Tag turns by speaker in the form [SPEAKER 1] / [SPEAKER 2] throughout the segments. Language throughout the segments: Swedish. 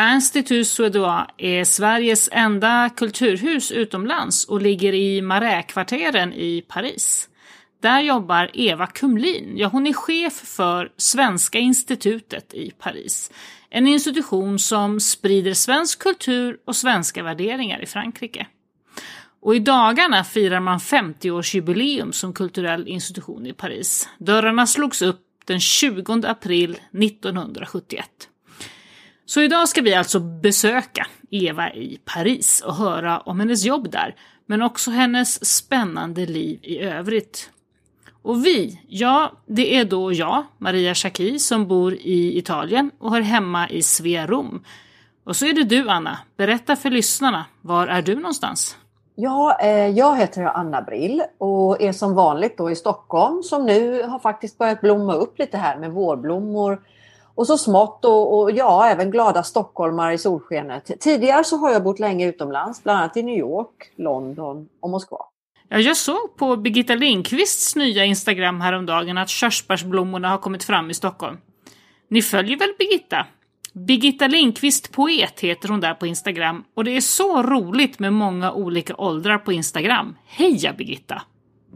[SPEAKER 1] Institut Suédois är Sveriges enda kulturhus utomlands och ligger i Marais-kvarteren i Paris. Där jobbar Eva Kumlin. Ja, hon är chef för Svenska institutet i Paris. En institution som sprider svensk kultur och svenska värderingar i Frankrike. Och i dagarna firar man 50-årsjubileum som kulturell institution i Paris. Dörrarna slogs upp den 20 april 1971. Så idag ska vi alltså besöka Eva i Paris och höra om hennes jobb där, men också hennes spännande liv i övrigt. Och vi, ja, det är då jag, Maria Schacki, som bor i Italien och hör hemma i Svea Rom. Och så är det du, Anna. Berätta för lyssnarna, var är du någonstans?
[SPEAKER 2] Ja, eh, jag heter Anna Brill och är som vanligt då i Stockholm som nu har faktiskt börjat blomma upp lite här med vårblommor och så smått och, och, ja, även glada stockholmare i solskenet. Tidigare så har jag bott länge utomlands, bland annat i New York, London och Moskva.
[SPEAKER 1] Ja, jag såg på Birgitta Lindqvists nya Instagram häromdagen att körsbärsblommorna har kommit fram i Stockholm. Ni följer väl Birgitta? Birgitta Lindqvist Poet heter hon där på Instagram och det är så roligt med många olika åldrar på Instagram. Heja Birgitta!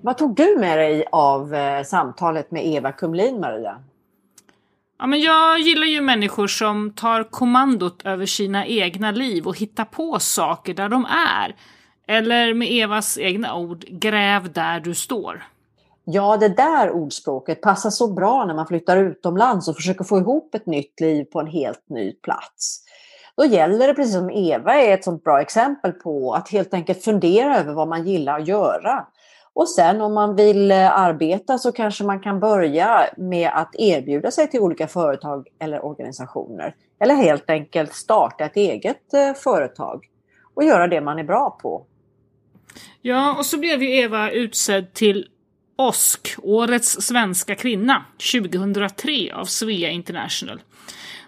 [SPEAKER 2] Vad tog du med dig av eh, samtalet med Eva Kumlin, Maria?
[SPEAKER 1] Ja, men jag gillar ju människor som tar kommandot över sina egna liv och hittar på saker där de är. Eller med Evas egna ord, gräv där du står.
[SPEAKER 2] Ja, det där ordspråket passar så bra när man flyttar utomlands och försöker få ihop ett nytt liv på en helt ny plats. Då gäller det, precis som Eva är ett sånt bra exempel på, att helt enkelt fundera över vad man gillar att göra. Och sen om man vill eh, arbeta så kanske man kan börja med att erbjuda sig till olika företag eller organisationer. Eller helt enkelt starta ett eget eh, företag och göra det man är bra på.
[SPEAKER 1] Ja, och så blev ju Eva utsedd till OSK, Årets svenska kvinna, 2003 av Svea International.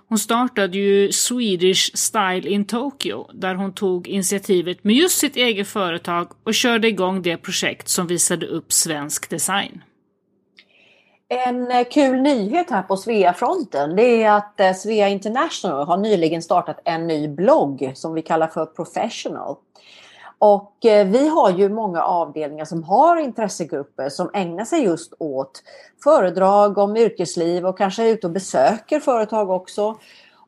[SPEAKER 1] Hon startade ju Swedish Style in Tokyo där hon tog initiativet med just sitt eget företag och körde igång det projekt som visade upp svensk design.
[SPEAKER 2] En eh, kul nyhet här på Svea-fronten det är att eh, Svea International har nyligen startat en ny blogg som vi kallar för Professional. Och eh, vi har ju många avdelningar som har intressegrupper som ägnar sig just åt föredrag om yrkesliv och kanske är ute och besöker företag också.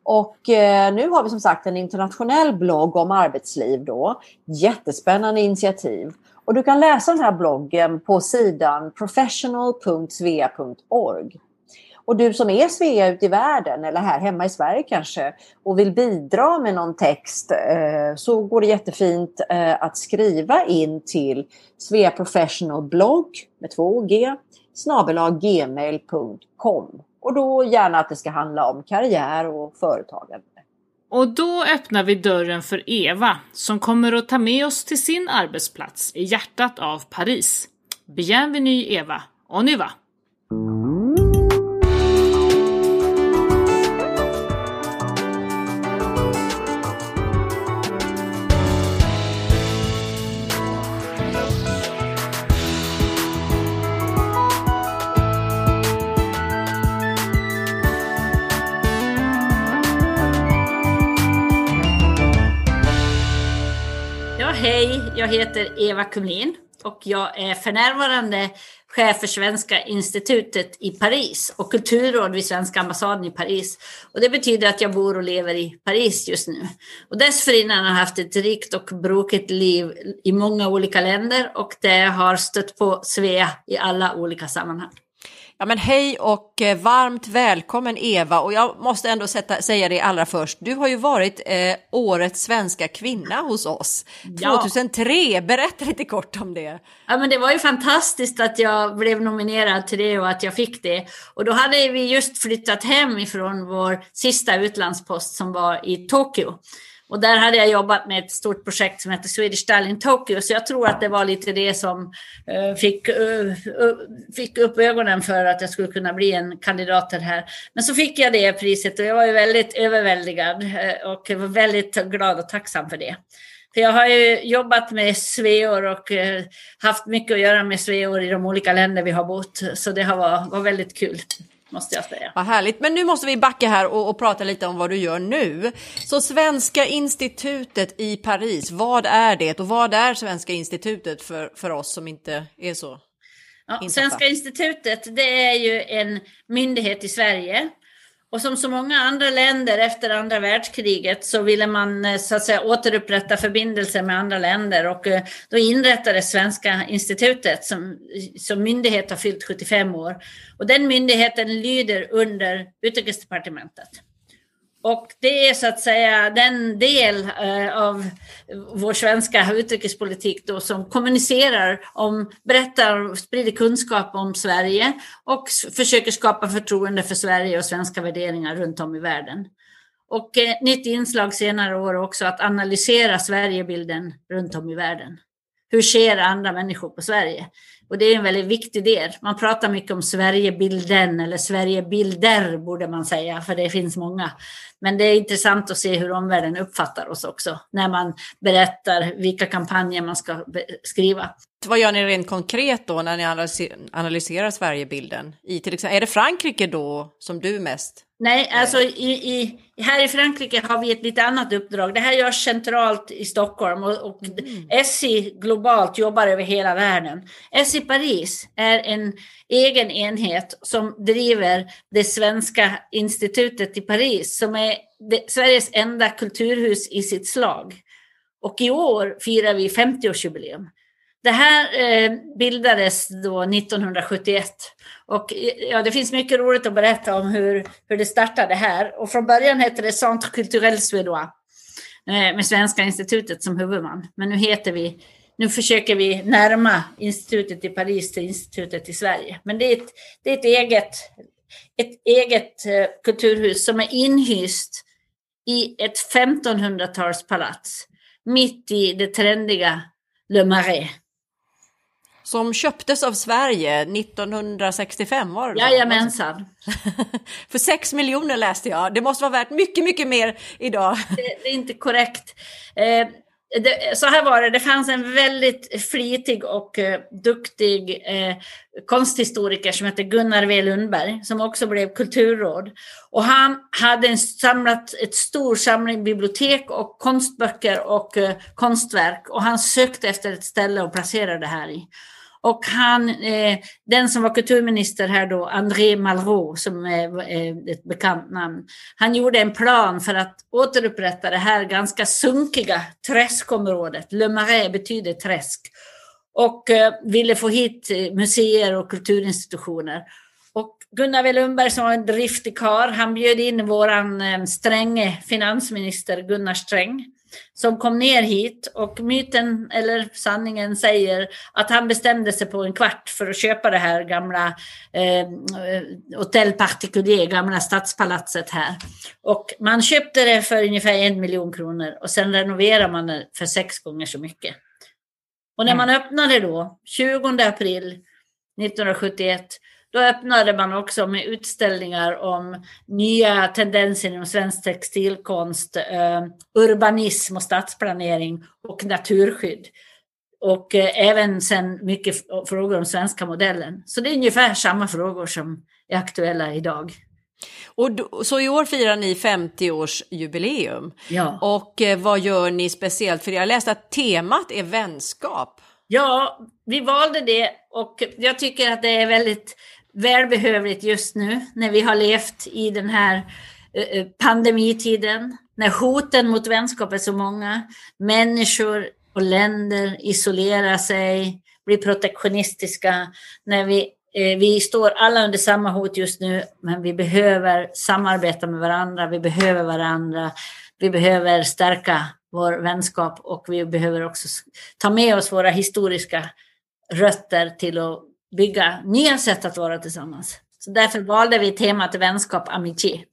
[SPEAKER 2] Och eh, nu har vi som sagt en internationell blogg om arbetsliv då. Jättespännande initiativ. Och du kan läsa den här bloggen på sidan professional.svea.org. Och du som är Svea ute i världen eller här hemma i Sverige kanske och vill bidra med någon text eh, så går det jättefint eh, att skriva in till Svea Professional blogg med 2G gmail.com och då gärna att det ska handla om karriär och företagande.
[SPEAKER 1] Och då öppnar vi dörren för Eva som kommer att ta med oss till sin arbetsplats i hjärtat av Paris. Bienvenue Eva, on y va!
[SPEAKER 3] Jag heter Eva Kumlin och jag är för närvarande chef för Svenska institutet i Paris och kulturråd vid Svenska ambassaden i Paris. Och det betyder att jag bor och lever i Paris just nu. Och dessförinnan har jag haft ett rikt och brokigt liv i många olika länder och det har stött på Svea i alla olika sammanhang.
[SPEAKER 4] Ja men hej och eh, varmt välkommen Eva och jag måste ändå sätta, säga det allra först. Du har ju varit eh, årets svenska kvinna hos oss ja. 2003. Berätta lite kort om det.
[SPEAKER 3] Ja men det var ju fantastiskt att jag blev nominerad till det och att jag fick det. Och då hade vi just flyttat hem ifrån vår sista utlandspost som var i Tokyo. Och där hade jag jobbat med ett stort projekt som heter Swedish Style in Tokyo, så jag tror att det var lite det som eh, fick, eh, fick upp ögonen för att jag skulle kunna bli en kandidat till det här. Men så fick jag det priset och jag var ju väldigt överväldigad eh, och var väldigt glad och tacksam för det. För jag har ju jobbat med sveor och haft mycket att göra med sveor i de olika länder vi har bott, så det har varit, var väldigt kul måste jag säga.
[SPEAKER 4] Vad härligt. Men nu måste vi backa här och, och, prata lite om vad du gör nu. Så Svenska institutet i Paris, vad är det och vad är Svenska institutet för, för oss som inte är så?
[SPEAKER 3] Ja, Svenska institutet, det är ju en myndighet i Sverige och som så många andra länder efter andra världskriget så ville man eh, så att säga återupprätta förbindelser med andra länder och eh, då inrättades Svenska institutet som, som myndighet har fyllt 75 år. Och den myndigheten lyder under Utrikesdepartementet. Och det är så att säga den del eh, av vår svenska utrikespolitik då som kommunicerar om, berättar och sprider kunskap om Sverige och försöker skapa förtroende för Sverige och svenska värderingar runt om i världen. Och eh, nytt inslag senare år också att analysera Sverigebilden runt om i världen. Hur ser andra människor på Sverige? Och det är en väldigt viktig del. Man pratar mycket om Sverigebilden eller Sverigebilder borde man säga, för det finns många. Men det är intressant att se hur omvärlden uppfattar oss också när man berättar vilka kampanjer man ska skriva.
[SPEAKER 4] Vad gör ni rent konkret då när ni analyserar Sverigebilden? I till exempel, är det Frankrike då som du mest
[SPEAKER 3] Nej, alltså i, i, här i Frankrike har vi ett lite annat uppdrag. Det här görs centralt i Stockholm och, och mm. SI globalt jobbar över hela världen. SI Paris är en egen enhet som driver det svenska institutet i Paris som är det, Sveriges enda kulturhus i sitt slag. Och i år firar vi 50-årsjubileum. Det här eh, bildades då 1971 och eh, ja, det finns mycket roligt att berätta om hur, hur det startade här. Och från början hette det Centre Culturel Suédois eh, med Svenska institutet som huvudman. Men nu heter vi, nu försöker vi närma institutet i Paris till institutet i Sverige. Men det är ett, det är ett eget, ett eget kulturhus som är inhyst i ett 1500-talspalats mitt i det trendiga Le Marais
[SPEAKER 4] som köptes av Sverige 1965 var det
[SPEAKER 3] Jajamensan.
[SPEAKER 4] För 6 miljoner läste jag. Det måste vara värt mycket, mycket mer idag.
[SPEAKER 3] det, det är inte korrekt. Eh, det, så här var det, det fanns en väldigt flitig och uh, duktig uh, konsthistoriker som hette Gunnar W Lundberg som också blev kulturråd. Och han hade en samlat, ett stor samling bibliotek och konstböcker och uh, konstverk och han sökte efter ett ställe att placera det här i. Och han, eh, den som var kulturminister här då, André Malraux, som är eh, ett bekant namn, han gjorde en plan för att återupprätta det här ganska sunkiga träskområdet. Le Marais betyder träsk. Och eh, ville få hit eh, museer och kulturinstitutioner. Och Gunnar W Lundberg som var en driftig karl, han bjöd in våran eh, stränge finansminister Gunnar Sträng som kom ner hit och myten eller sanningen säger att han bestämde sig på en kvart för att köpa det här gamla eh, Hotel Particulier, gamla stadspalatset här. Och man köpte det för ungefär en miljon kronor och sen renoverade man det för sex gånger så mycket. Och när mm. man öppnade då, 20 april 1971, då öppnade man också med utställningar om nya tendenser inom svensk textilkonst, eh, urbanism och stadsplanering och naturskydd. Och eh, även sen mycket frågor om svenska modellen. Så det är ungefär samma frågor som är aktuella idag.
[SPEAKER 4] Och då, så i år firar ni 50-årsjubileum.
[SPEAKER 3] Ja.
[SPEAKER 4] Och eh, vad gör ni speciellt? För jag läste att temat är vänskap.
[SPEAKER 3] Ja, vi valde det och jag tycker att det är väldigt välbehövligt just nu när vi har levt i den här eh, eh, pandemitiden, när hoten mot vänskap är så många, människor och länder isolerar sig, blir protektionistiska, när vi, eh, vi står alla under samma hot just nu, men vi behöver samarbeta med varandra, vi behöver varandra, vi behöver stärka vår vänskap och vi behöver också ta med oss våra historiska rötter till att bygga nya sätt att vara tillsammans. Så därför valde vi temat vänskap, amitié.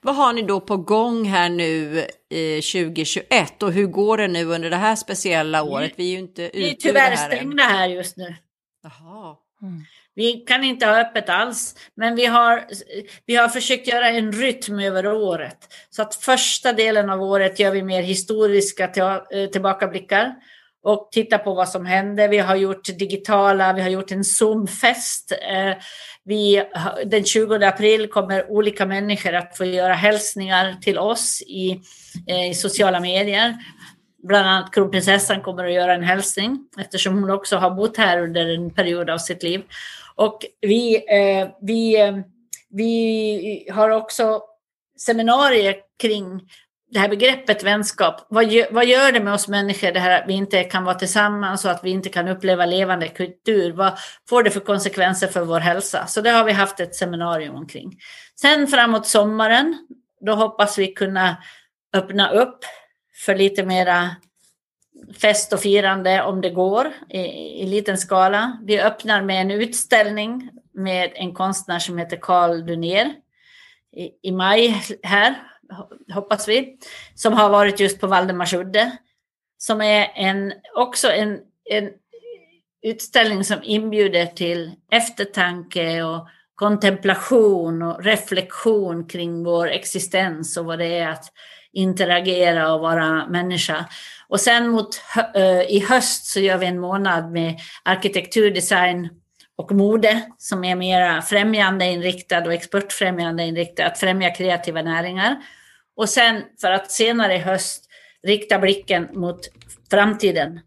[SPEAKER 4] Vad har ni då på gång här nu i 2021 och hur går det nu under det här speciella året? Vi är ju inte ute
[SPEAKER 3] Vi är tyvärr här stängda än. här just nu.
[SPEAKER 4] Jaha.
[SPEAKER 3] Mm. Vi kan inte ha öppet alls, men vi har, vi har försökt göra en rytm över året. Så att första delen av året gör vi mer historiska tillbakablickar och titta på vad som händer. Vi har gjort digitala, vi har gjort en Zoom-fest. Eh, vi, den 20 april kommer olika människor att få göra hälsningar till oss i, eh, i sociala medier. Bland annat kronprinsessan kommer att göra en hälsning eftersom hon också har bott här under en period av sitt liv. Och vi, eh, vi, vi har också seminarier kring det här begreppet vänskap, vad gör, vad gör det med oss människor det här att vi inte kan vara tillsammans och att vi inte kan uppleva levande kultur? Vad får det för konsekvenser för vår hälsa? Så det har vi haft ett seminarium omkring. Sen framåt sommaren, då hoppas vi kunna öppna upp för lite mera fest och firande om det går i, i liten skala. Vi öppnar med en utställning med en konstnär som heter Carl Dunér i, i maj här hoppas vi, som har varit just på Valdemarsudde. Som är en, också en, en utställning som inbjuder till eftertanke och kontemplation och reflektion kring vår existens och vad det är att interagera och vara människa. Och sen mot, eh, i höst så gör vi en månad med arkitektur, design och mode som är mera främjande inriktad och exportfrämjande inriktad, att främja kreativa näringar. Och sen för att senare i höst rikta blicken mot framtiden,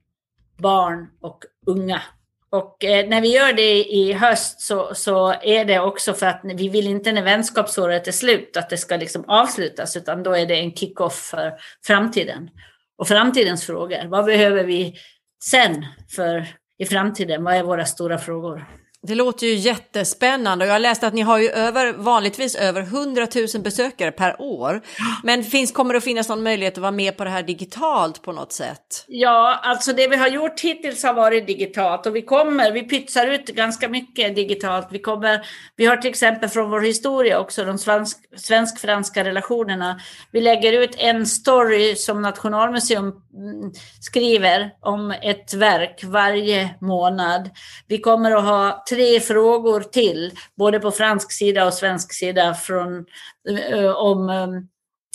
[SPEAKER 3] barn och unga. Och eh, när vi gör det i höst så, så är det också för att vi vill inte när vänskapsåret är slut att det ska liksom avslutas, utan då är det en kick-off för framtiden. Och framtidens frågor, vad behöver vi sen för i framtiden? Vad är våra stora frågor?
[SPEAKER 4] Det låter ju jättespännande och jag har läst att ni har ju över, vanligtvis över 100 000 besökare per år. Men finns, kommer det att finnas någon möjlighet att vara med på det här digitalt på något sätt?
[SPEAKER 3] Ja, alltså det vi har gjort hittills har varit digitalt och vi kommer, vi pytsar ut ganska mycket digitalt. Vi, kommer, vi har till exempel från vår historia också de svensk, svensk-franska relationerna. Vi lägger ut en story som Nationalmuseum mm, skriver om ett verk varje månad. Vi kommer att ha tre frågor till, både på fransk sida och svensk sida, från, uh, om um,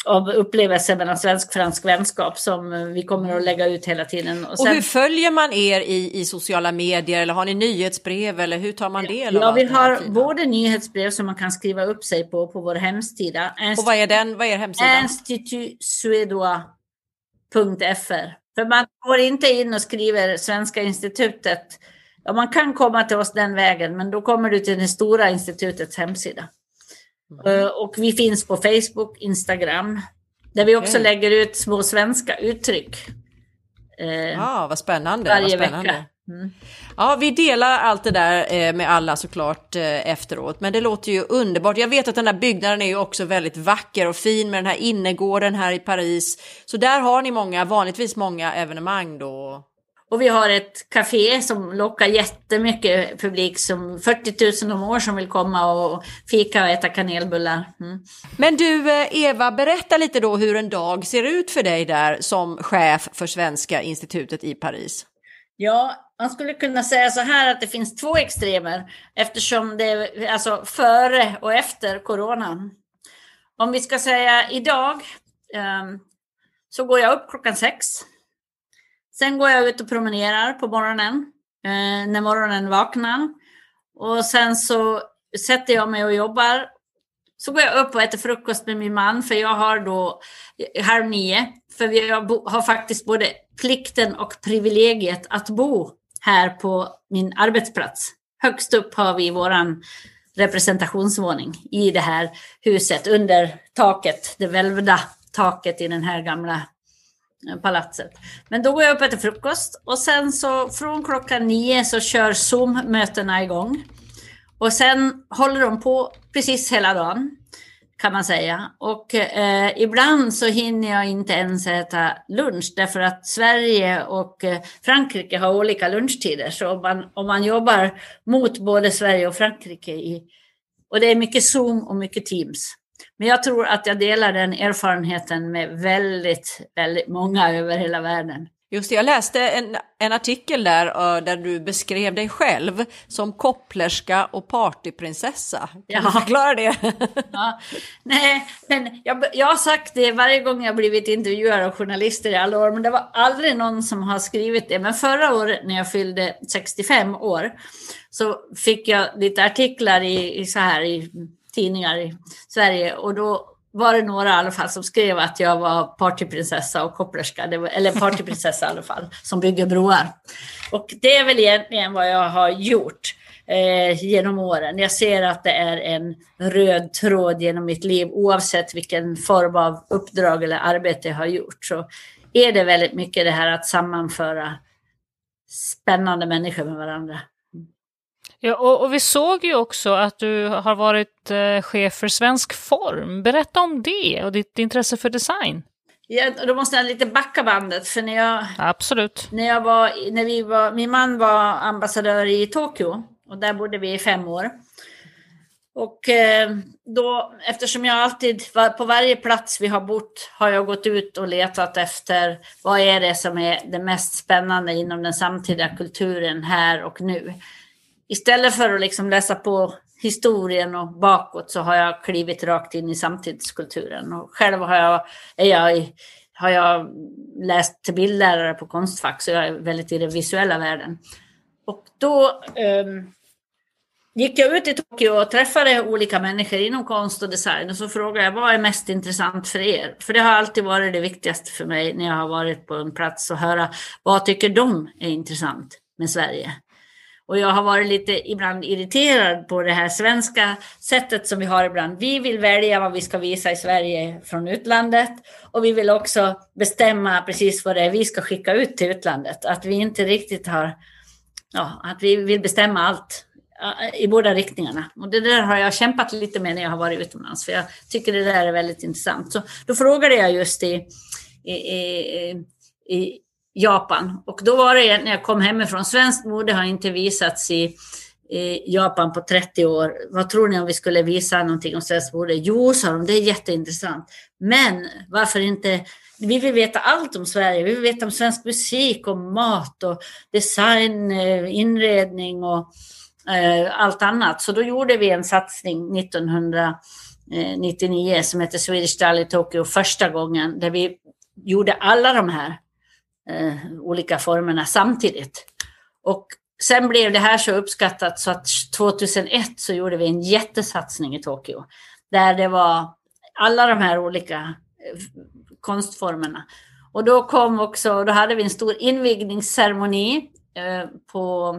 [SPEAKER 3] av upplevelser mellan svensk-fransk vänskap som vi kommer att lägga ut hela tiden.
[SPEAKER 4] Och, sen... och hur följer man er i, i sociala medier eller har ni nyhetsbrev eller hur tar man del
[SPEAKER 3] av Ja, vi har både nyhetsbrev som man kan skriva upp sig på på vår hemsida.
[SPEAKER 4] och vad är den? Vad är hemsidan?
[SPEAKER 3] Institutsuedois.fr. För man går inte in och skriver Svenska institutet Ja, man kan komma till oss den vägen, men då kommer du till det stora institutets hemsida. Mm. Och vi finns på Facebook, Instagram, där vi också okay. lägger ut små svenska uttryck.
[SPEAKER 4] Ja, vad spännande. Varje vad spännande. vecka. Mm. Ja, vi delar allt det där eh, med alla såklart eh, efteråt, men det låter ju underbart. Jag vet att den här byggnaden är ju också väldigt vacker och fin med den här innergården här i Paris. Så där har ni många, vanligtvis många evenemang då.
[SPEAKER 3] Och vi har ett café som lockar jättemycket publik, som 40 000 om år som vill komma och fika och äta kanelbullar. Mm.
[SPEAKER 4] Men du eh, Eva, berätta lite då hur en dag ser ut för dig där som chef för Svenska institutet i Paris.
[SPEAKER 3] Ja, man skulle kunna säga så här att det finns två extremer eftersom det är alltså före och efter coronan. Om vi ska säga idag um, så går jag upp klockan sex Sen går jag ut och promenerar på morgonen, eh, när morgonen vaknar. Och sen så sätter jag mig och jobbar. Så går jag upp och äter frukost med min man, för jag har då halv nio. För vi har faktiskt både plikten och privilegiet att bo här på min arbetsplats. Högst upp har vi våran representationsvåning i det här huset under taket, det välvda taket i den här gamla Eh, palatset. Men då går jag upp och äter frukost och sen så från klockan nio så kör Zoom-mötena igång. Och sen håller de på precis hela dagen kan man säga. Och eh, ibland så hinner jag inte ens äta lunch därför att Sverige och eh, Frankrike har olika lunchtider. Så om man, om man jobbar mot både Sverige och Frankrike i, och det är mycket Zoom och mycket Teams. Men jag tror att jag delar den erfarenheten med väldigt, väldigt många över hela världen.
[SPEAKER 4] Just det, jag läste en, en artikel där, uh, där du beskrev dig själv som kopplerska och partyprinsessa. Kan ja. du förklara det?
[SPEAKER 3] ja. Nej, men jag, jag har sagt det varje gång jag blivit intervjuad av journalister i alla år, men det var aldrig någon som har skrivit det. Men förra året när jag fyllde 65 år så fick jag lite artiklar i, i så här i tidningar i Sverige och då var det några i alla fall som skrev att jag var partyprinsessa och kopplerska, var, eller partyprinsessa i alla fall, som bygger broar. Och det är väl egentligen vad jag har gjort eh, genom åren. Jag ser att det är en röd tråd genom mitt liv, oavsett vilken form av uppdrag eller arbete jag har gjort. Så är det väldigt mycket det här att sammanföra spännande människor med varandra.
[SPEAKER 1] Ja, och, och, vi såg ju också att du har varit eh, chef för Svensk Form. Berätta om det och ditt intresse för design.
[SPEAKER 3] Ja, då måste jag lite backa bandet. För när jag,
[SPEAKER 1] Absolut.
[SPEAKER 3] När jag var, när vi var, min man var ambassadör i Tokyo och där bodde vi i fem år. Och eh, då, eftersom jag alltid, på varje plats vi har bott, har jag gått ut och letat efter vad är det som är det mest spännande inom den samtida kulturen här och nu istället för att liksom läsa på historien och bakåt så har jag klivit rakt in i samtidskulturen. Och själv har jag, är jag, har jag läst till bildlärare på Konstfack så jag är väldigt i den visuella världen. Och då um, gick jag ut i Tokyo och träffade olika människor inom konst och design och så frågade jag vad är mest intressant för er? För det har alltid varit det viktigaste för mig när jag har varit på en plats och höra vad tycker de är intressant med Sverige? Och jag har varit lite ibland irriterad på det här svenska sättet som vi har ibland. Vi vill välja vad vi ska visa i Sverige från utlandet och vi vill också bestämma precis vad det är vi ska skicka ut till utlandet. Att vi inte riktigt har, ja, att vi vill bestämma allt i båda riktningarna. Och det där har jag kämpat lite med när jag har varit utomlands, för jag tycker det där är väldigt intressant. Så då frågade jag just i, i, i, i Japan. Och då var det när jag kom hemifrån, svenskt mode har inte visats i, i Japan på 30 år. Vad tror ni om vi skulle visa någonting om svenskt mode? Jo, sa de, det är jätteintressant. Men varför inte vi vill veta allt om Sverige. Vi vill veta om svensk musik och mat och design, eh, inredning och eh, allt annat. Så då gjorde vi en satsning 1999 som heter Swedish Style i Tokyo första gången där vi gjorde alla de här eh, olika formerna samtidigt. Och sen blev det här så uppskattat så att 2001 så gjorde vi en jättesatsning i Tokyo. Där det var alla de här olika eh, konstformerna. Och då kom också, då hade vi en stor invigningsceremoni eh, på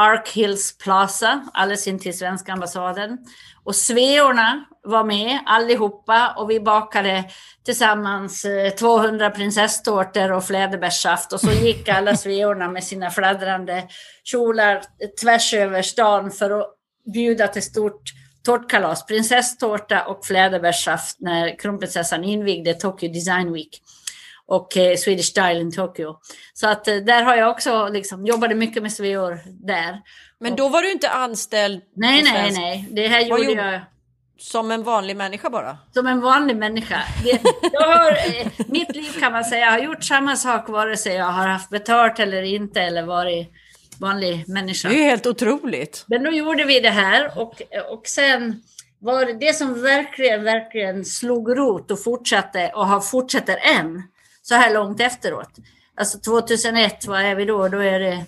[SPEAKER 3] Ark Hills Plaza, alldeles intill svenska ambassaden. Och sveorna var med allihopa och vi bakade tillsammans eh, 200 prinsesstårtor och fläderbärssaft. Och så gick alla sveorna med sina fladdrande kjolar tvärs över stan för att bjuda till stort tårtkalas, prinsesstårta och fläderbärssaft när kronprinsessan invigde Tokyo Design Week och eh, Swedish Style in Tokyo. Så att eh, där har jag också liksom, jobbade mycket med sveor där.
[SPEAKER 4] Men då var du inte anställd?
[SPEAKER 3] Nej, nej, nej. Det här gjorde jag
[SPEAKER 4] som en vanlig människa bara?
[SPEAKER 3] Som en vanlig människa. Jag har, eh, mitt liv kan man säga har gjort samma sak vare sig jag har haft betalt eller inte eller varit vanlig människa.
[SPEAKER 4] Det är helt otroligt.
[SPEAKER 3] Men då gjorde vi det här och, och sen var det det som verkligen, verkligen slog rot och fortsatte och har fortsätter än så här långt efteråt. Alltså 2001, vad är vi då? Då är det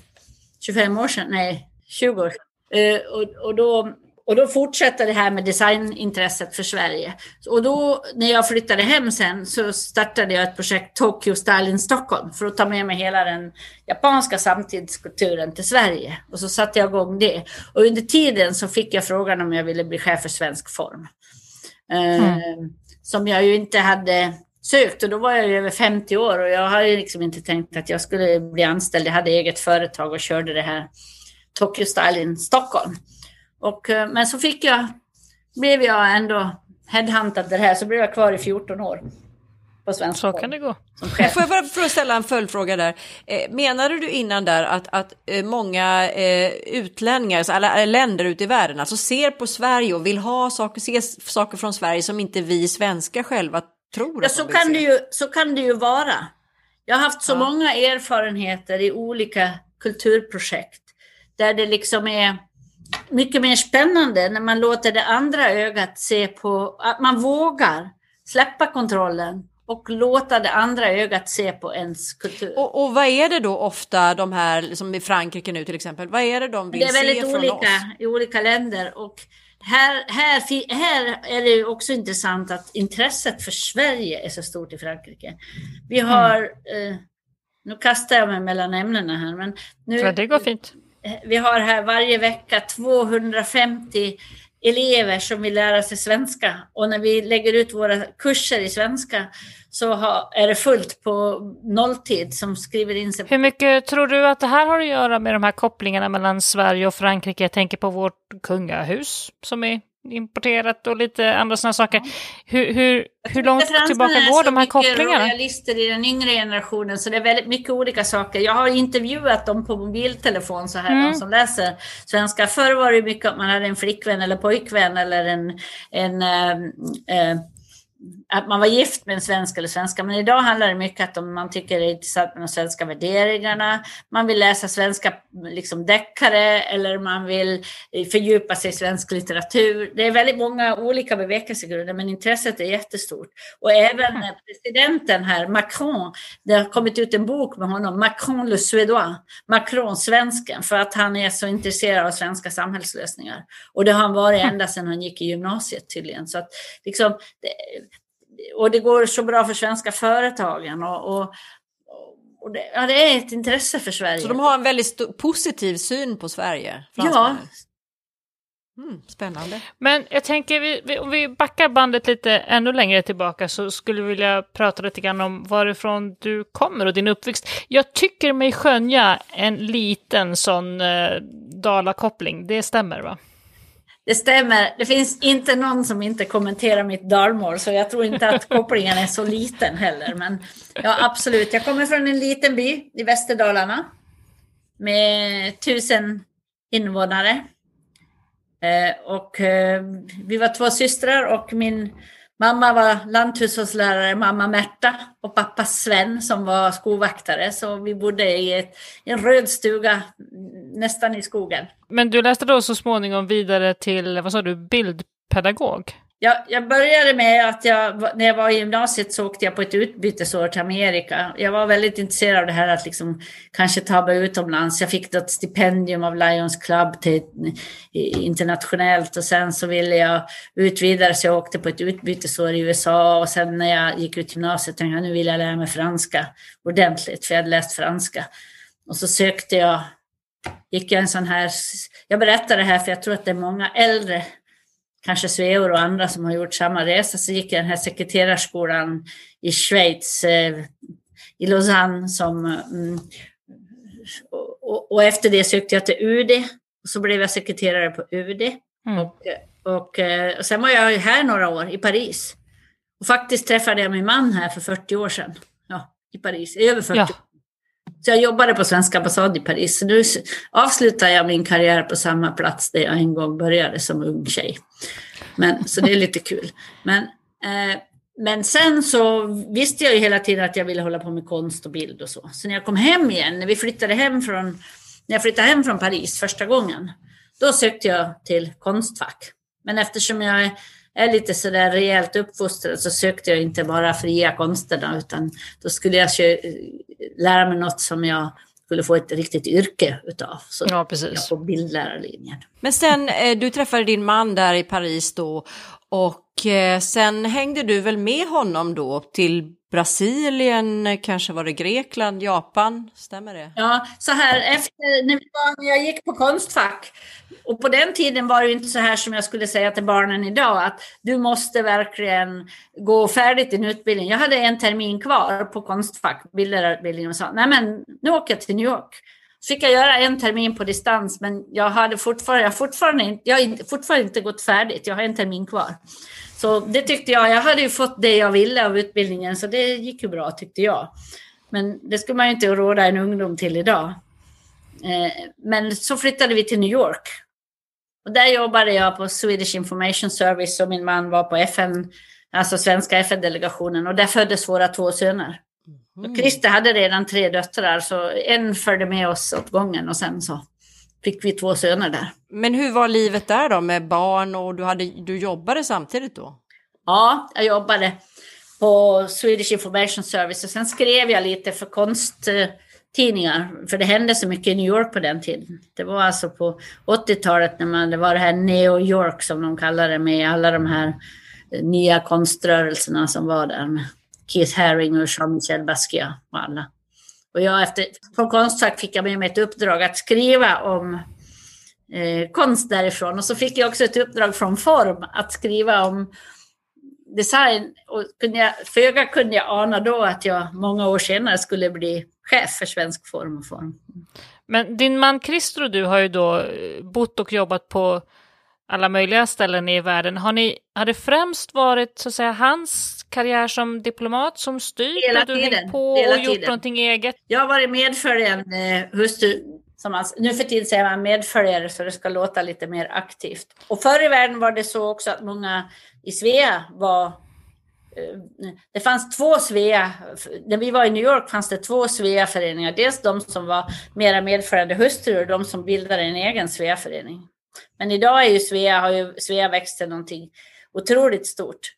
[SPEAKER 3] 25 år sedan, nej 20 år sedan. Uh, och, och då och då fortsatte det här med designintresset för Sverige. Och då när jag flyttade hem sen så startade jag ett projekt Tokyo Style in Stockholm för att ta med mig hela den japanska samtidskulturen till Sverige. Och så satte jag igång det. Och under tiden så fick jag frågan om jag ville bli chef för svensk form. Mm. Eh, som jag ju inte hade sökt och då var jag ju över 50 år och jag hade liksom inte tänkt att jag skulle bli anställd. Jag hade eget företag och körde det här Tokyo Style in Stockholm. Och, eh, men så fick jag, blev jag ändå headhuntad det här, så blev jag kvar i 14 år. På svensk
[SPEAKER 1] så kan det gå.
[SPEAKER 4] Får jag bara för att ställa en följdfråga där. Eh, menade du innan där att, att eh, många utlänningar, alla länder ute i världen, alltså ser på Sverige och vill ha saker, se saker från Sverige som inte vi svenskar själva tror
[SPEAKER 3] ja, så kan, det ju, så kan det ju vara. Jag har haft så
[SPEAKER 4] Ja.
[SPEAKER 3] många erfarenheter i olika kulturprojekt där det liksom är mycket mer spännande när man låter det andra ögat se på, att man vågar släppa kontrollen och låta det andra ögat se på ens kultur.
[SPEAKER 4] Och, och vad är det då ofta de här, som i Frankrike nu till exempel, vad är det de vill
[SPEAKER 3] det är
[SPEAKER 4] se
[SPEAKER 3] väldigt
[SPEAKER 4] från
[SPEAKER 3] olika
[SPEAKER 4] oss?
[SPEAKER 3] i olika länder. Och här, här, här är det också intressant att intresset för Sverige är så stort i Frankrike. Vi
[SPEAKER 4] Mm.
[SPEAKER 3] har, eh, nu kastar jag mig mellan ämnena här, men nu,
[SPEAKER 1] Ja, det går fint.
[SPEAKER 3] vi har här varje vecka 250 elever som vill lära sig svenska. Och när vi lägger ut våra kurser i svenska så är det fullt på nolltid som skriver in sig.
[SPEAKER 1] Hur mycket tror du att det här har att göra med de här kopplingarna mellan Sverige och Frankrike? Jag tänker på vårt kungahus som är importerat och lite andra sådana saker. Hur, hur, hur långt tillbaka går de här kopplingarna?
[SPEAKER 3] royalister i den yngre generationen så det är väldigt mycket olika saker. Jag har intervjuat dem på mobiltelefon så här,
[SPEAKER 1] Mm.
[SPEAKER 3] de som läser svenska. Förr var det mycket att man hade en flickvän eller pojkvän eller en, en eh, eh, att man var gift med en svensk eller svenska. Men idag handlar det mycket att om man tycker det är intressant med de svenska värderingarna, man vill läsa svenska liksom deckare eller man vill eh, fördjupa sig i svensk litteratur. Det är väldigt många olika bevekelsegrunder, men intresset är jättestort. Och även eh, presidenten här, Macron, det har kommit ut en bok med honom, Macron le Suédois, Macron svensken, för att han är så intresserad av svenska samhällslösningar. Och det har han varit ända sedan han gick i gymnasiet tydligen. Så att, liksom, det, och det går så bra för svenska företagen. Och, och, och det, ja, det är ett intresse för Sverige.
[SPEAKER 4] Så de har en väldigt positiv syn på Sverige?
[SPEAKER 3] ja.
[SPEAKER 4] Mm, spännande.
[SPEAKER 1] Men jag tänker, vi, vi, om vi backar bandet lite ännu längre tillbaka så skulle vi vilja prata lite grann om varifrån du kommer och din uppväxt. Jag tycker mig skönja en liten sån eh, dalakoppling, det stämmer va?
[SPEAKER 3] Det stämmer. Det finns inte någon som inte kommenterar mitt dalmål, så jag tror inte att kopplingen är så liten heller. Men ja, absolut. Jag kommer från en liten by i Västerdalarna med tusen invånare. Eh, och eh, vi var två systrar och min mamma var lanthushållslärare, mamma Märta och pappa Sven som var skovaktare. Så vi bodde i ett, en röd stuga nästan i skogen.
[SPEAKER 1] Men du läste då så småningom vidare till, vad sa du, bildpedagog?
[SPEAKER 3] Jag, jag började med att jag, när jag var i gymnasiet så åkte jag på ett utbytesår till Amerika. Jag var väldigt intresserad av det här att liksom kanske ta mig utomlands. Jag fick ett stipendium av Lions Club till internationellt och sen så ville jag ut vidare så jag åkte på ett utbytesår i USA och sen när jag gick ut gymnasiet tänkte jag nu vill jag lära mig franska ordentligt för jag hade läst franska. Och så sökte jag, gick jag en sån här, jag berättar det här för jag tror att det är många äldre kanske sveor och andra som har gjort samma resa, så gick jag den här sekreterarskolan i Schweiz, eh, i Lausanne, som, mm, och, och, efter det sökte jag till UD, och så blev jag sekreterare på UD.
[SPEAKER 1] Mm.
[SPEAKER 3] Och, och, och sen var jag här några år, i Paris. Och faktiskt träffade jag min man här för 40 år sedan, ja, i Paris, över 40
[SPEAKER 1] Ja.
[SPEAKER 3] Så jag jobbade på svenska ambassad i Paris. Så nu avslutar jag min karriär på samma plats där jag en gång började som ung tjej. Men, så det är lite kul. Men, eh, men sen så visste jag ju hela tiden att jag ville hålla på med konst och bild och så. Så när jag kom hem igen, när vi flyttade hem från, när jag flyttade hem från Paris första gången, då sökte jag till Konstfack. Men eftersom jag är, lite sådär rejält uppfostrad så sökte jag inte bara fria konsterna utan då skulle jag lära mig något som jag skulle få ett riktigt yrke utav. Så
[SPEAKER 1] Ja,
[SPEAKER 3] jag
[SPEAKER 1] precis.
[SPEAKER 3] på bildlärarlinjen.
[SPEAKER 4] Men sen, eh, du träffade din man där i Paris då och eh, sen hängde du väl med honom då till Brasilien, kanske var det Grekland, Japan, stämmer det?
[SPEAKER 3] Ja, så här efter när, jag gick på Konstfack och på den tiden var det inte så här som jag skulle säga till barnen idag att du måste verkligen gå färdigt din utbildning. Jag hade en termin kvar på Konstfack, bilderutbildning, och sa nej men nu åker jag till New York. Så fick jag göra en termin på distans men jag hade fortfarande, jag fortfarande, inte- jag har fortfarande inte gått färdigt, jag har en termin kvar. Så det tyckte jag, jag hade ju fått det jag ville av utbildningen så det gick ju bra tyckte jag. Men det skulle man ju inte råda en ungdom till idag. Eh, Men så flyttade vi till New York. Och där jobbade jag på Swedish Information Service och min man var på FN, alltså svenska FN-delegationen och där föddes våra två söner. Mm. Christer hade redan tre döttrar så en följde med oss åt gången och sen så fick vi två söner där.
[SPEAKER 4] Men hur var livet där då med barn och du, hade, du jobbade samtidigt då?
[SPEAKER 3] Ja, jag jobbade på Swedish Information Service och sen skrev jag lite för konsttidningar. För det hände så mycket i New York på den tiden. Det var alltså på 80-talet när man, det var det här Neo York som de kallade det med alla de här nya konströrelserna som var där med Keith Haring och Jean-Michel Basquiat och alla. Och jag efter, på Konstfack fick jag med mig ett uppdrag att skriva om eh, konst därifrån. Och så fick jag också ett uppdrag från Form att skriva om design. Och kunde jag, föga kunde jag ana då att jag många år senare skulle bli chef för Svensk Form och Form.
[SPEAKER 1] Men din man Christer och du har ju då eh, bott och jobbat på alla möjliga ställen i världen. Har, ni, har det främst varit så att säga, hans karriär som diplomat som styrt
[SPEAKER 3] Hela
[SPEAKER 1] du
[SPEAKER 3] tiden.
[SPEAKER 1] på
[SPEAKER 3] Hela
[SPEAKER 1] och gjort
[SPEAKER 3] tiden.
[SPEAKER 1] någonting eget?
[SPEAKER 3] Jag har varit medföljande hustru. Som man, nu för tiden säger man medföljare så det ska låta lite mer aktivt. Och förr i världen var det så också att många i Svea var eh, det fanns två Svea, när vi var i New York fanns det två Svea-föreningar. Dels de som var mera medföljande hustrur och de som bildade en egen Svea-förening. Men idag är ju Svea, har ju Svea växt till någonting otroligt stort.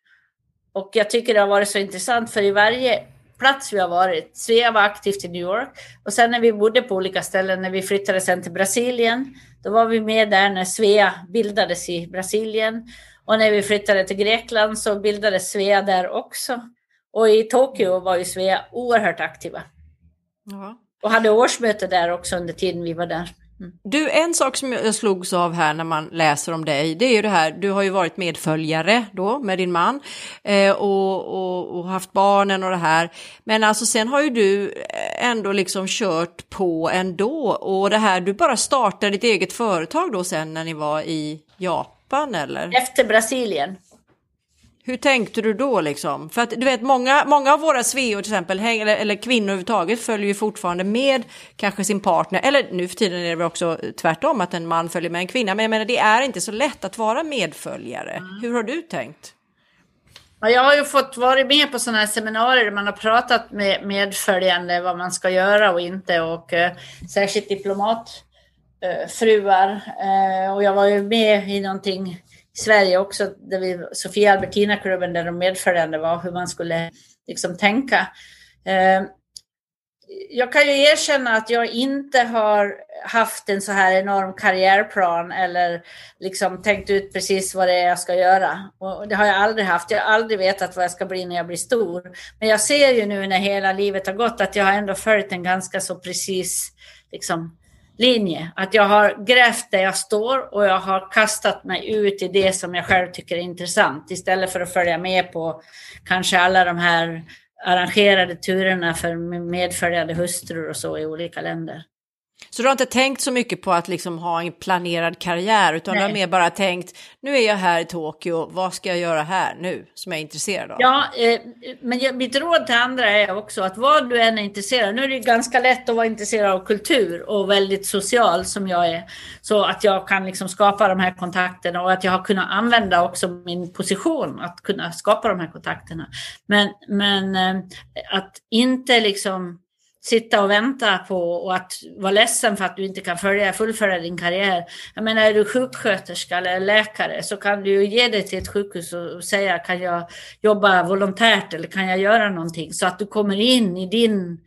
[SPEAKER 3] Och jag tycker det har varit så intressant för i varje plats vi har varit, Svea var aktivt i New York och sen när vi bodde på olika ställen, när vi flyttade sen till Brasilien, då var vi med där när Svea bildades i Brasilien. Och när vi flyttade till Grekland så bildades Svea där också. Och i Tokyo var ju Svea oerhört aktiva.
[SPEAKER 4] Ja.
[SPEAKER 3] Och hade årsmöte där också under tiden vi var där.
[SPEAKER 4] Du, en sak som jag slogs av här när man läser om dig, det är ju det här, du har ju varit medföljare då med din man eh, och, och, och, haft barnen och det här. Men alltså sen har ju du eh, ändå liksom kört på ändå och det här, du bara startade ditt eget företag då sen när ni var i Japan eller?
[SPEAKER 3] Efter Brasilien.
[SPEAKER 4] Hur tänkte du då liksom? För att du vet många, många av våra sveor till exempel, eller, eller kvinnor överhuvudtaget följer ju fortfarande med kanske sin partner, eller nu för tiden är det väl också tvärtom att en man följer med en kvinna, men jag menar det är inte så lätt att vara medföljare. Mm. Hur har du tänkt?
[SPEAKER 3] Ja, jag har ju fått vara med på sådana här seminarier där man har pratat med medföljande vad man ska göra och inte och eh, särskilt diplomatfruar. Eh, och jag var ju med i någonting Sverige också, där vi, Sofia Albertina-klubben, där de medföljande var, hur man skulle liksom tänka. Eh, jag kan ju erkänna att jag inte har haft en så här enorm karriärplan eller liksom tänkt ut precis vad det är jag ska göra. Och det har jag aldrig haft. Jag har aldrig vetat vad jag ska bli när jag blir stor. Men jag ser ju nu när hela livet har gått att jag har ändå följt en ganska så precis liksom, linje. Att jag har grävt där jag står och jag har kastat mig ut i det som jag själv tycker är intressant istället för att följa med på kanske alla de här arrangerade turerna för medföljande hustrur och så i olika länder.
[SPEAKER 4] Så du har inte tänkt så mycket på att liksom ha en planerad karriär utan Nej. du har mer bara tänkt nu är jag här i Tokyo, vad ska jag göra här nu som jag är intresserad av?
[SPEAKER 3] Ja, eh, men jag, mitt råd till andra är också att vad du än är intresserad av, nu är det ganska lätt att vara intresserad av kultur och väldigt social som jag är, så att jag kan liksom skapa de här kontakterna och att jag har kunnat använda också min position att kunna skapa de här kontakterna. Men, men eh, att inte liksom sitta och vänta på och att vara ledsen för att du inte kan följa, fullfölja din karriär. Jag menar, är du sjuksköterska eller läkare så kan du ju ge dig till ett sjukhus och säga kan jag jobba volontärt eller kan jag göra någonting så att du kommer in i din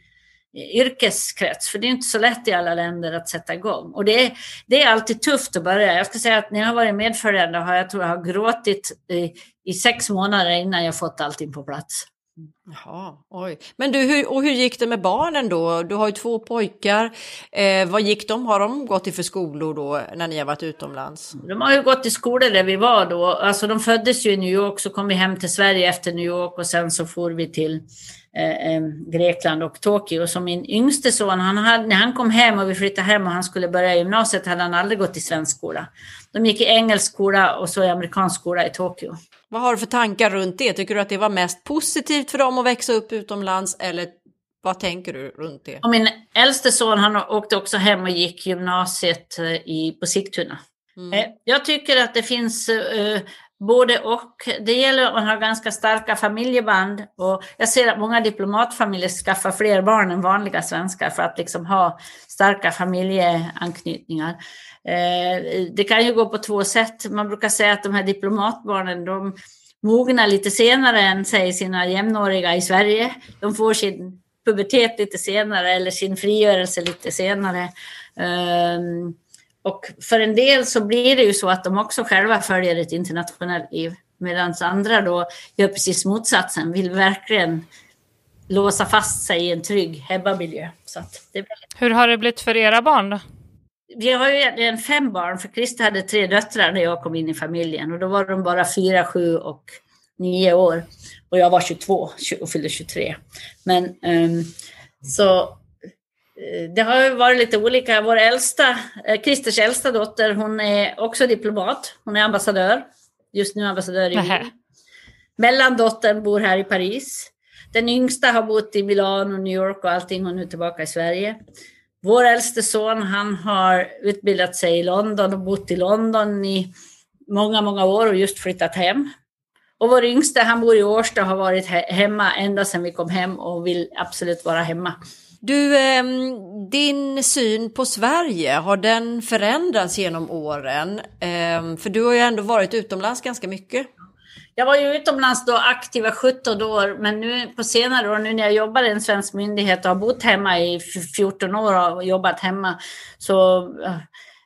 [SPEAKER 3] yrkeskrets. För det är inte så lätt i alla länder att sätta igång. Och det är, det är alltid tufft att börja. Jag ska säga att när jag har varit medföljande har jag tror jag har gråtit i, i sex månader innan jag fått allting på plats.
[SPEAKER 4] Jaha, oj. Men du, hur, och hur gick det med barnen då? Du har ju två pojkar. Eh, vad gick de? Har de gått i för skolor då när ni har varit utomlands?
[SPEAKER 3] De har ju gått i skolor där vi var då. Alltså de föddes ju i New York, så kom vi hem till Sverige efter New York och sen så for vi till eh, eh Grekland och Tokyo. Så min yngste son, han hade, när han kom hem och vi flyttade hem och han skulle börja gymnasiet hade han aldrig gått i svensk skola. De gick i engelsk skola och så i amerikansk skola i Tokyo.
[SPEAKER 4] Vad har du för tankar runt det? Tycker du att det var mest positivt för dem att växa upp utomlands eller vad tänker du runt det?
[SPEAKER 3] Och min äldste son han åkte också hem och gick gymnasiet i, på Sigtuna. Mm. Jag tycker att det finns både och. Det gäller att ha ganska starka familjeband. Och jag ser att många diplomatfamiljer skaffar fler barn än vanliga svenskar för att liksom ha starka familjeanknytningar. Eh, det kan ju gå på två sätt. Man brukar säga att de här diplomatbarnen, de mognar lite senare än säg sina jämnåriga i Sverige. De får sin pubertet lite senare eller sin frigörelse lite senare. Ehm, och för en del så blir det ju så att de också själva följer ett internationellt liv. Medan andra då gör precis motsatsen, vill verkligen låsa fast sig i en trygg hemmamiljö. Så väldigt...
[SPEAKER 1] Hur har det blivit för era barn då?
[SPEAKER 3] Vi har ju egentligen fem barn, för Christer hade tre döttrar när jag kom in i familjen. Och då var de bara fyra, sju och nio år. Och jag var 22 och fyllde 23. Men um, så Eh, det har varit lite olika. Vår äldsta, eh, Christers äldsta dotter, hon är också diplomat. Hon är ambassadör. Just nu ambassadör i Wien. Mellandottern bor här i Paris. Den yngsta har bott i Milano, New York och allting. Hon är nu tillbaka i Sverige. Vår äldste son, han har utbildat sig i London och bott i London i många, många år och just flyttat hem. Och vår yngste han bor i Årsta och har varit hemma ända sedan vi kom hem och vill absolut vara hemma.
[SPEAKER 4] Du, ehm, din syn på Sverige, har den förändrats genom åren? Ehm, för du har ju ändå varit utomlands ganska mycket.
[SPEAKER 3] Jag var ju utomlands då aktiva 17 år, men nu på senare år, nu när jag jobbar i en svensk myndighet och har bott hemma i 14 år och jobbat hemma, så eh,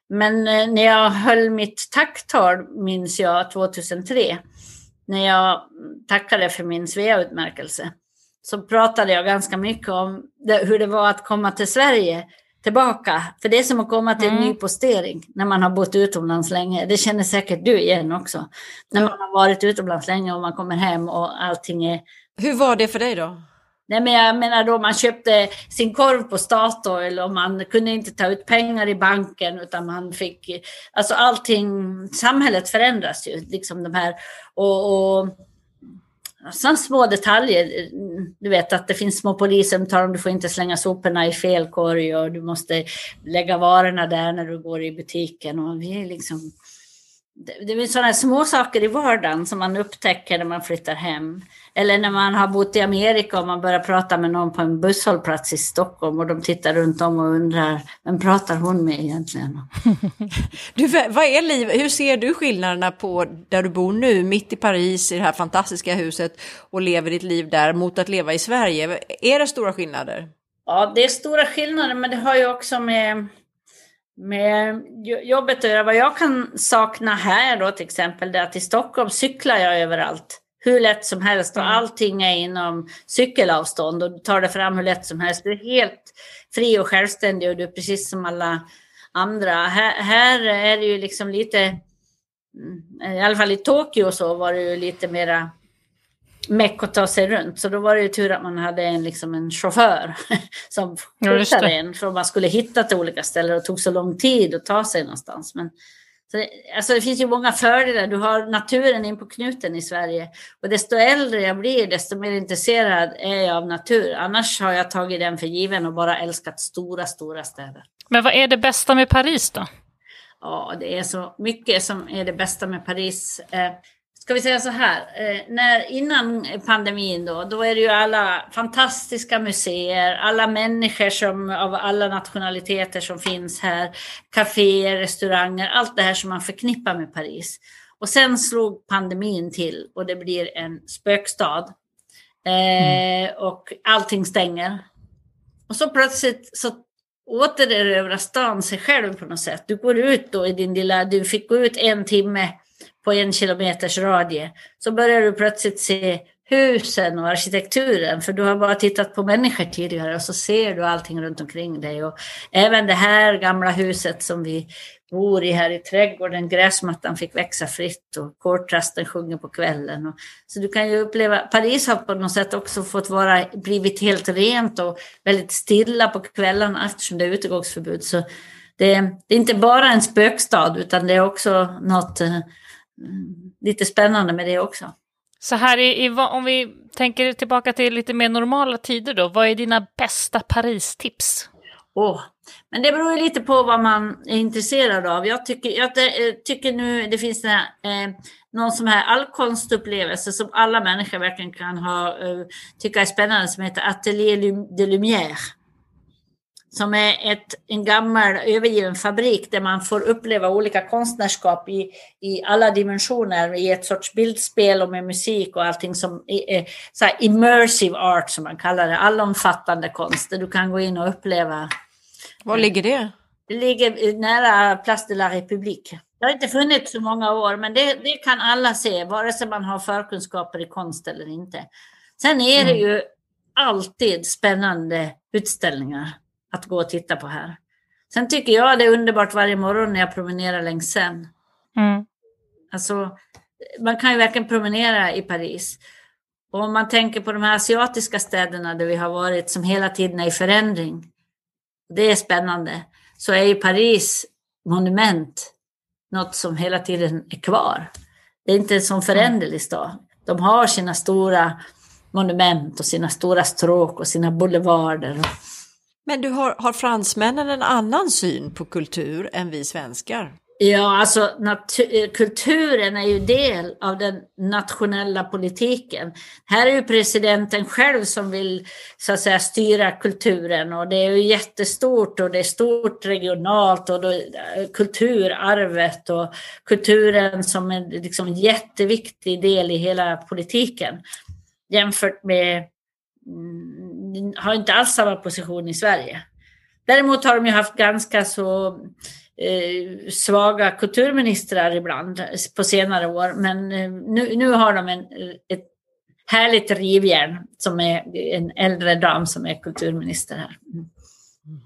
[SPEAKER 3] men eh, när jag höll mitt tacktal, minns jag, 2003, när jag tackade för min Svea-utmärkelse, så pratade jag ganska mycket om det, hur det var att komma till Sverige tillbaka. För det är som att komma till en mm. ny postering när man har bott utomlands länge. Det känner säkert du igen också. När man har varit utomlands länge och man kommer hem och allting är...
[SPEAKER 4] Hur var det för dig då?
[SPEAKER 3] Nej, men jag menar då man köpte sin korv på Statoil och man kunde inte ta ut pengar i banken utan man fick... Alltså allting, samhället förändras ju. Liksom de här, och, och Sen små detaljer. Du vet att det finns små poliser om du får inte slänga soporna i fel korg och du måste lägga varorna där när du går i butiken. Och vi är liksom, det är sådana små saker i vardagen som man upptäcker när man flyttar hem. Eller när man har bott i Amerika och man börjar prata med någon på en busshållplats i Stockholm och de tittar runt om och undrar vem pratar hon med egentligen?
[SPEAKER 4] du, vad är liv? Hur ser du skillnaderna på där du bor nu, mitt i Paris, i det här fantastiska huset och lever ditt liv där mot att leva i Sverige? Är det stora skillnader?
[SPEAKER 3] Ja, det är stora skillnader, men det har ju också med med jobbet att göra. Vad jag kan sakna här då till exempel, det är att i Stockholm cyklar jag överallt hur lätt som helst och mm. allting är inom cykelavstånd och du tar det fram hur lätt som helst. Du är helt fri och självständig och du är precis som alla andra. Här, här är det ju liksom lite, mm, i alla fall i Tokyo så var det ju lite mera meck att ta sig runt. Så då var det ju tur att man hade en, liksom en chaufför som skjutsade en för man skulle hitta till olika ställen och tog så lång tid att ta sig någonstans. Men så det, alltså det finns ju många fördelar. Du har naturen in på knuten i Sverige. Och desto äldre jag blir, desto mer intresserad är jag av natur. Annars har jag tagit den för given och bara älskat stora, stora städer.
[SPEAKER 1] Men vad är det bästa med Paris då?
[SPEAKER 3] Ja, det är så mycket som är det bästa med Paris. Ska vi säga så här, eh, när, innan pandemin då, då är det ju alla fantastiska museer, alla människor som, av alla nationaliteter som finns här, kaféer, restauranger, allt det här som man förknippar med Paris. Och sen slog pandemin till och det blir en spökstad. Eh, mm. Och allting stänger. Och så plötsligt så återerövrar stan sig själv på något sätt. Du går ut då i din lilla, du fick gå ut en timme på en kilometers radie så börjar du plötsligt se husen och arkitekturen för du har bara tittat på människor tidigare och så ser du allting runt omkring dig. Och även det här gamla huset som vi bor i här i trädgården, gräsmattan fick växa fritt och kårtrasten sjunger på kvällen. Och, så du kan ju uppleva, Paris har på något sätt också fått vara, blivit helt rent och väldigt stilla på kvällarna eftersom det är utegångsförbud. Så det, det är inte bara en spökstad utan det är också något eh, lite spännande med det också.
[SPEAKER 1] Så här, i, i, om vi tänker tillbaka till lite mer normala tider då, vad är dina bästa Paris-tips?
[SPEAKER 3] Oh. Men det beror lite på vad man är intresserad av. Jag tycker, jag eh, tycker nu det finns här, eh, någon som här allkonstupplevelse som alla människor verkligen kan ha, eh, tycka är spännande som heter Atelier de Lumière. Som är ett, en gammal övergiven fabrik där man får uppleva olika konstnärskap i, i alla dimensioner i ett sorts bildspel och med musik och allting som är, så här immersive art som man kallar det, allomfattande konst där du kan gå in och uppleva.
[SPEAKER 4] Var ligger det?
[SPEAKER 3] Det ligger nära Place de la République. Det har inte funnits så många år, men det, det kan alla se, vare sig man har förkunskaper i konst eller inte. Sen är det mm. ju alltid spännande utställningar att gå och titta på här. Sen tycker jag det är underbart varje morgon när jag promenerar längs Seine. Mm. Alltså, man kan ju verkligen promenera i Paris. Och om man tänker på de här asiatiska städerna där vi har varit som hela tiden är i förändring. Det är spännande. Så är ju Paris monument något som hela tiden är kvar. Det är inte en sån föränderlig stad. De har sina stora monument och sina stora stråk och sina boulevarder.
[SPEAKER 4] Men du har, har fransmännen en annan syn på kultur än vi svenskar?
[SPEAKER 3] Ja, alltså eh, kulturen är ju del av den nationella politiken. Här är ju presidenten själv som vill så att säga styra kulturen och det är ju jättestort och det är stort regionalt och då, eh, kulturarvet och kulturen som en liksom jätteviktig del i hela politiken jämfört med mm, har inte alls samma position i Sverige. Däremot har de ju haft ganska så eh, svaga kulturministrar ibland på senare år. Men eh, nu, nu har de en, ett härligt rivjärn som är en äldre dam som är kulturminister här. Mm.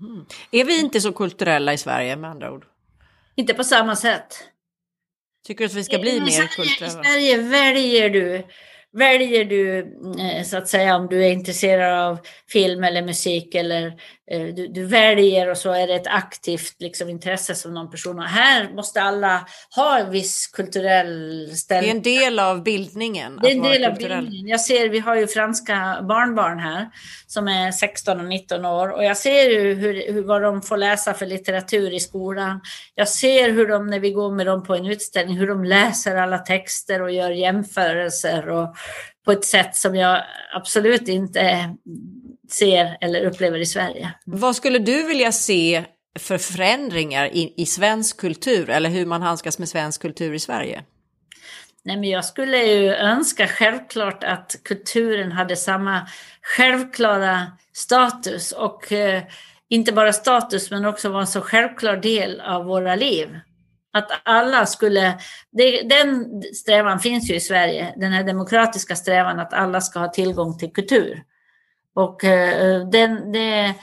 [SPEAKER 4] Mm. Är vi inte så kulturella i Sverige med andra ord?
[SPEAKER 3] Inte på samma sätt.
[SPEAKER 4] Tycker du att vi ska bli mer kulturella?
[SPEAKER 3] I Sverige väljer du väljer du eh, så att säga om du är intresserad av film eller musik eller eh, du, du, väljer och så är det ett aktivt liksom, intresse som någon person har. Här måste alla ha en viss kulturell ställning.
[SPEAKER 4] Det är en del av bildningen.
[SPEAKER 3] Det är en del av bildningen. Jag ser, vi har ju franska barnbarn här som är 16 och 19 år och jag ser ju hur, hur, vad de får läsa för litteratur i skolan. Jag ser hur de, när vi går med dem på en utställning, hur de läser alla texter och gör jämförelser och på ett sätt som jag absolut inte ser eller upplever i Sverige.
[SPEAKER 4] Vad skulle du vilja se för förändringar i, i svensk kultur eller hur man handskas med svensk kultur i Sverige?
[SPEAKER 3] Nej, men jag skulle ju önska självklart att kulturen hade samma självklara status och eh, inte bara status men också var en så självklar del av våra liv. Att alla skulle, det, den strävan finns ju i Sverige, den här demokratiska strävan att alla ska ha tillgång till kultur. Och eh, den, det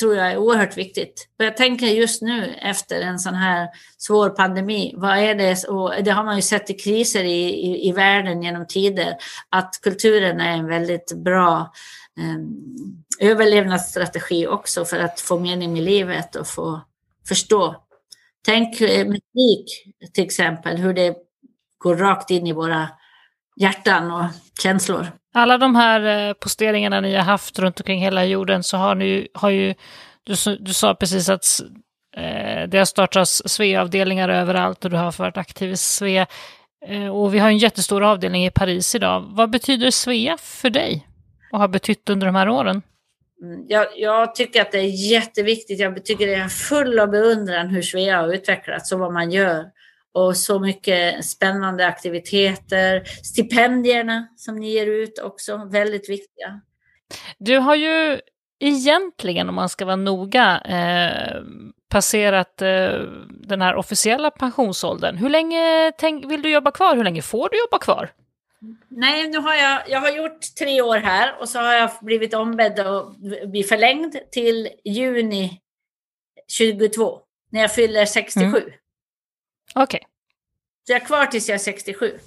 [SPEAKER 3] tror jag är oerhört viktigt. För jag tänker just nu efter en sån här svår pandemi, vad är det, och det har man ju sett i kriser i, i, i världen genom tider, att kulturen är en väldigt bra eh, överlevnadsstrategi också för att få mening med livet och få förstå Tänk eh, musik till exempel, hur det går rakt in i våra hjärtan och känslor.
[SPEAKER 1] Alla de här eh, posteringarna ni har haft runt omkring hela jorden så har ni har ju, du, du sa precis att eh, det har startats SVE-avdelningar överallt och du har varit aktiv i SVE. Eh, och vi har en jättestor avdelning i Paris idag. Vad betyder SVE för dig och har betytt under de här åren?
[SPEAKER 3] Mm, jag, jag, tycker att det är jätteviktigt. Jag tycker det är full av beundran hur Svea har utvecklats och vad man gör. Och så mycket spännande aktiviteter. Stipendierna som ni ger ut också, väldigt viktiga.
[SPEAKER 1] Du har ju egentligen, om man ska vara noga, eh, passerat eh, den här officiella pensionsåldern. Hur länge tänk, vill du jobba kvar? Hur länge får du jobba kvar?
[SPEAKER 3] Nej, nu har jag, jag har gjort tre år här och så har jag blivit ombedd att bli förlängd till juni 22, när jag fyller 67. Mm.
[SPEAKER 1] Okej. Okay.
[SPEAKER 3] Så jag är kvar tills jag är 67.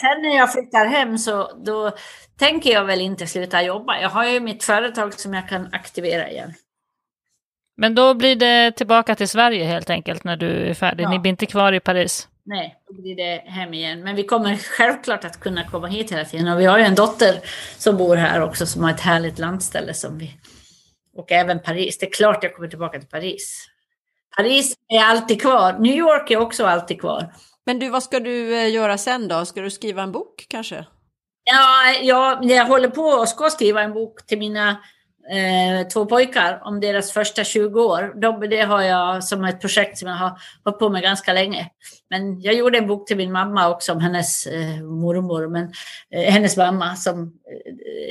[SPEAKER 3] Sen när jag flyttar hem så då tänker jag väl inte sluta jobba. Jag har ju mitt företag som jag kan aktivera igen.
[SPEAKER 1] Men då blir det tillbaka till Sverige helt enkelt när du är färdig? Ja. Ni blir inte kvar i Paris?
[SPEAKER 3] Nej, då blir det hem igen. Men vi kommer självklart att kunna komma hit hela tiden. Och vi har ju en dotter som bor här också som har ett härligt landställe som vi och även Paris. Det är klart jag kommer tillbaka till Paris. Paris är alltid kvar. New York är också alltid kvar.
[SPEAKER 4] Men du, vad ska du eh, göra sen då? Ska du skriva en bok kanske?
[SPEAKER 3] Ja, jag, jag håller på och ska skriva en bok till mina eh, två pojkar om deras första 20 år. De, det har jag som ett projekt som jag har hållit på med ganska länge. Men jag gjorde en bok till min mamma också om hennes eh, mormor, men, eh, hennes mamma som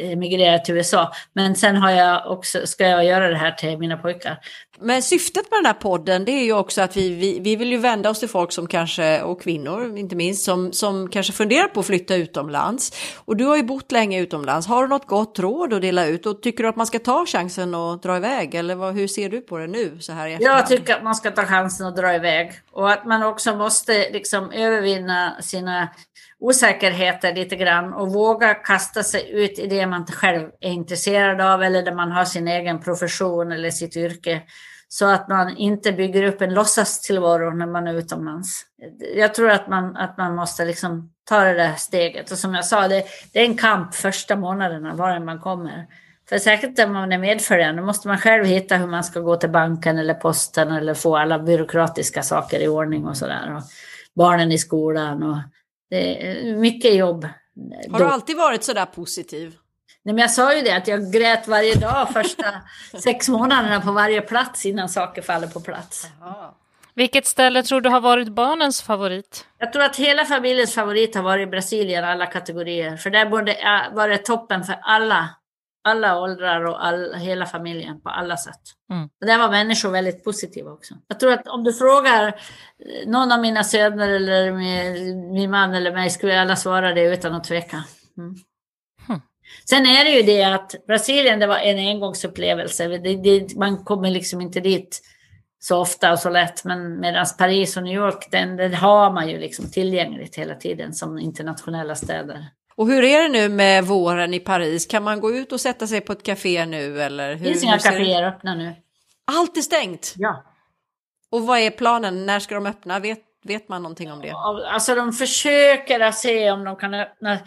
[SPEAKER 3] eh, emigrerade till USA. Men sen har jag också, ska jag göra det här till mina pojkar.
[SPEAKER 4] Men syftet med den här podden det är ju också att vi, vi, vi vill ju vända oss till folk som kanske, och kvinnor inte minst, som, som kanske funderar på att flytta utomlands. Och du har ju bott länge utomlands. Har du något gott råd att dela ut? Och tycker du att man ska ta chansen och dra iväg? Eller vad, hur ser du på det nu så här i efterhand?
[SPEAKER 3] Jag tycker att man ska ta chansen och dra iväg. Och att man också måste liksom övervinna sina osäkerheter lite grann och våga kasta sig ut i det man själv är intresserad av eller där man har sin egen profession eller sitt yrke. Så att man inte bygger upp en låtsastillvaro när man är utomlands. Jag tror att man, att man måste liksom ta det där steget. Och som jag sa, det, det är en kamp första månaderna var man kommer. För särskilt om man är medföljande måste man själv hitta hur man ska gå till banken eller posten eller få alla byråkratiska saker i ordning och sådär. Barnen i skolan och det är mycket jobb.
[SPEAKER 4] Har du alltid varit sådär positiv?
[SPEAKER 3] Nej, men jag sa ju det att jag grät varje dag första sex månaderna på varje plats innan saker faller på plats. Aha.
[SPEAKER 1] Vilket ställe tror du har varit barnens favorit?
[SPEAKER 3] Jag tror att hela familjens favorit har varit Brasilien, alla kategorier. För där borde vara toppen för alla alla åldrar och all, hela familjen på alla sätt. Mm. Där var människor väldigt positiva också. Jag tror att om du frågar eh, någon av mina söner eller min, min man eller mig skulle alla svara det utan att tveka. Mm. Mm. Sen är det ju det att Brasilien det var en engångsupplevelse. Det, det, man kommer liksom inte dit så ofta och så lätt. Men medan Paris och New York, den, den har man ju liksom tillgängligt hela tiden som internationella städer.
[SPEAKER 4] Och hur är det nu med våren i Paris? Kan man gå ut och sätta sig på ett café nu? Eller hur,
[SPEAKER 3] det finns inga kaféer öppna nu.
[SPEAKER 4] Allt är stängt?
[SPEAKER 3] Ja.
[SPEAKER 4] Och vad är planen? När ska de öppna? Vet, vet man någonting om det?
[SPEAKER 3] Alltså de försöker att se om de kan öppna,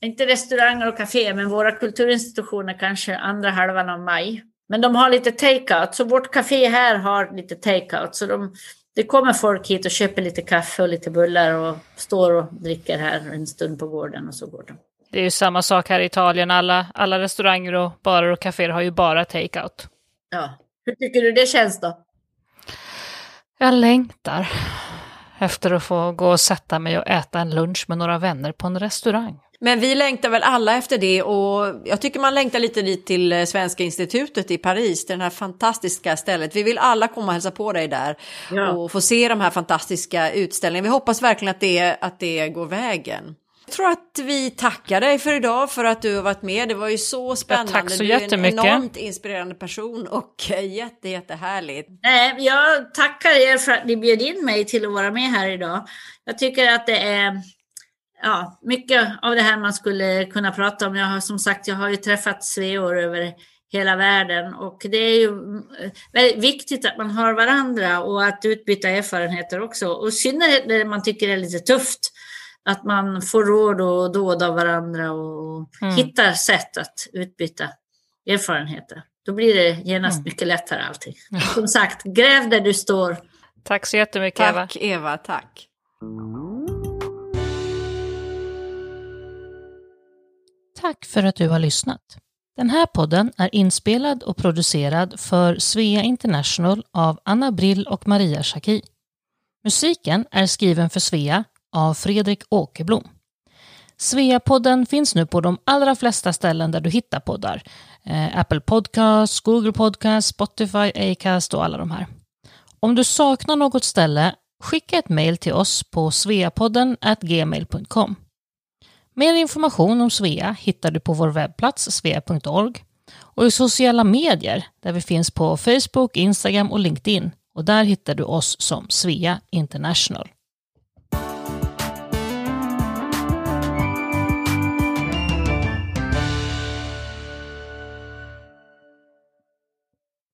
[SPEAKER 3] inte restauranger och kaféer, men våra kulturinstitutioner kanske andra halvan av maj. Men de har lite take-out, så vårt café här har lite take-out. Så de det kommer folk hit och köper lite kaffe och lite bullar och står och dricker här en stund på gården och så går de.
[SPEAKER 1] Det är ju samma sak här i Italien. Alla, alla restauranger och barer och kaféer har ju bara take-out.
[SPEAKER 3] Ja. Hur tycker du det känns då?
[SPEAKER 1] Jag längtar efter att få gå och sätta mig och äta en lunch med några vänner på en restaurang.
[SPEAKER 4] Men vi längtar väl alla efter det och jag tycker man längtar lite dit till eh, Svenska institutet i Paris, det här fantastiska stället. Vi vill alla komma och hälsa på dig där ja. och få se de här fantastiska utställningarna. Vi hoppas verkligen att det, att det går vägen. Jag tror att vi tackar dig för idag för att du har varit med. Det var ju så spännande.
[SPEAKER 1] Ja, tack så
[SPEAKER 4] du
[SPEAKER 1] är en
[SPEAKER 4] enormt inspirerande person och jätte, jättehärligt.
[SPEAKER 3] Jag tackar er för att ni bjöd in mig till att vara med här idag. Jag tycker att det är ja, mycket av det här man skulle kunna prata om. Jag har som sagt, jag har ju träffat sveor över hela världen och det är ju eh, väldigt viktigt att man hör varandra och att utbyta erfarenheter också. Och i synnerhet när man tycker det är lite tufft, att man får råd och dåd av varandra och mm. hittar sätt att utbyta erfarenheter. Då blir det genast mm. mycket lättare allting. Som sagt, gräv där du står.
[SPEAKER 1] Tack så jättemycket
[SPEAKER 4] tack,
[SPEAKER 1] Eva.
[SPEAKER 4] Tack Eva, tack.
[SPEAKER 1] Tack för att du har lyssnat. Den här podden är inspelad och producerad för Svea International av Anna Brill och Maria Schacki. Musiken är skriven för Svea av Fredrik Åkerblom. Svea-podden finns nu på de allra flesta ställen där du hittar poddar. Eh, Apple Podcasts, Google Podcasts, Spotify, Acast och alla de här. Om du saknar något ställe, skicka ett mejl till oss på sveapodden gmail.com. Mer information om Svea hittar du på vår webbplats svea.org och i sociala medier där vi finns på Facebook, Instagram och LinkedIn och där hittar du oss som Svea International.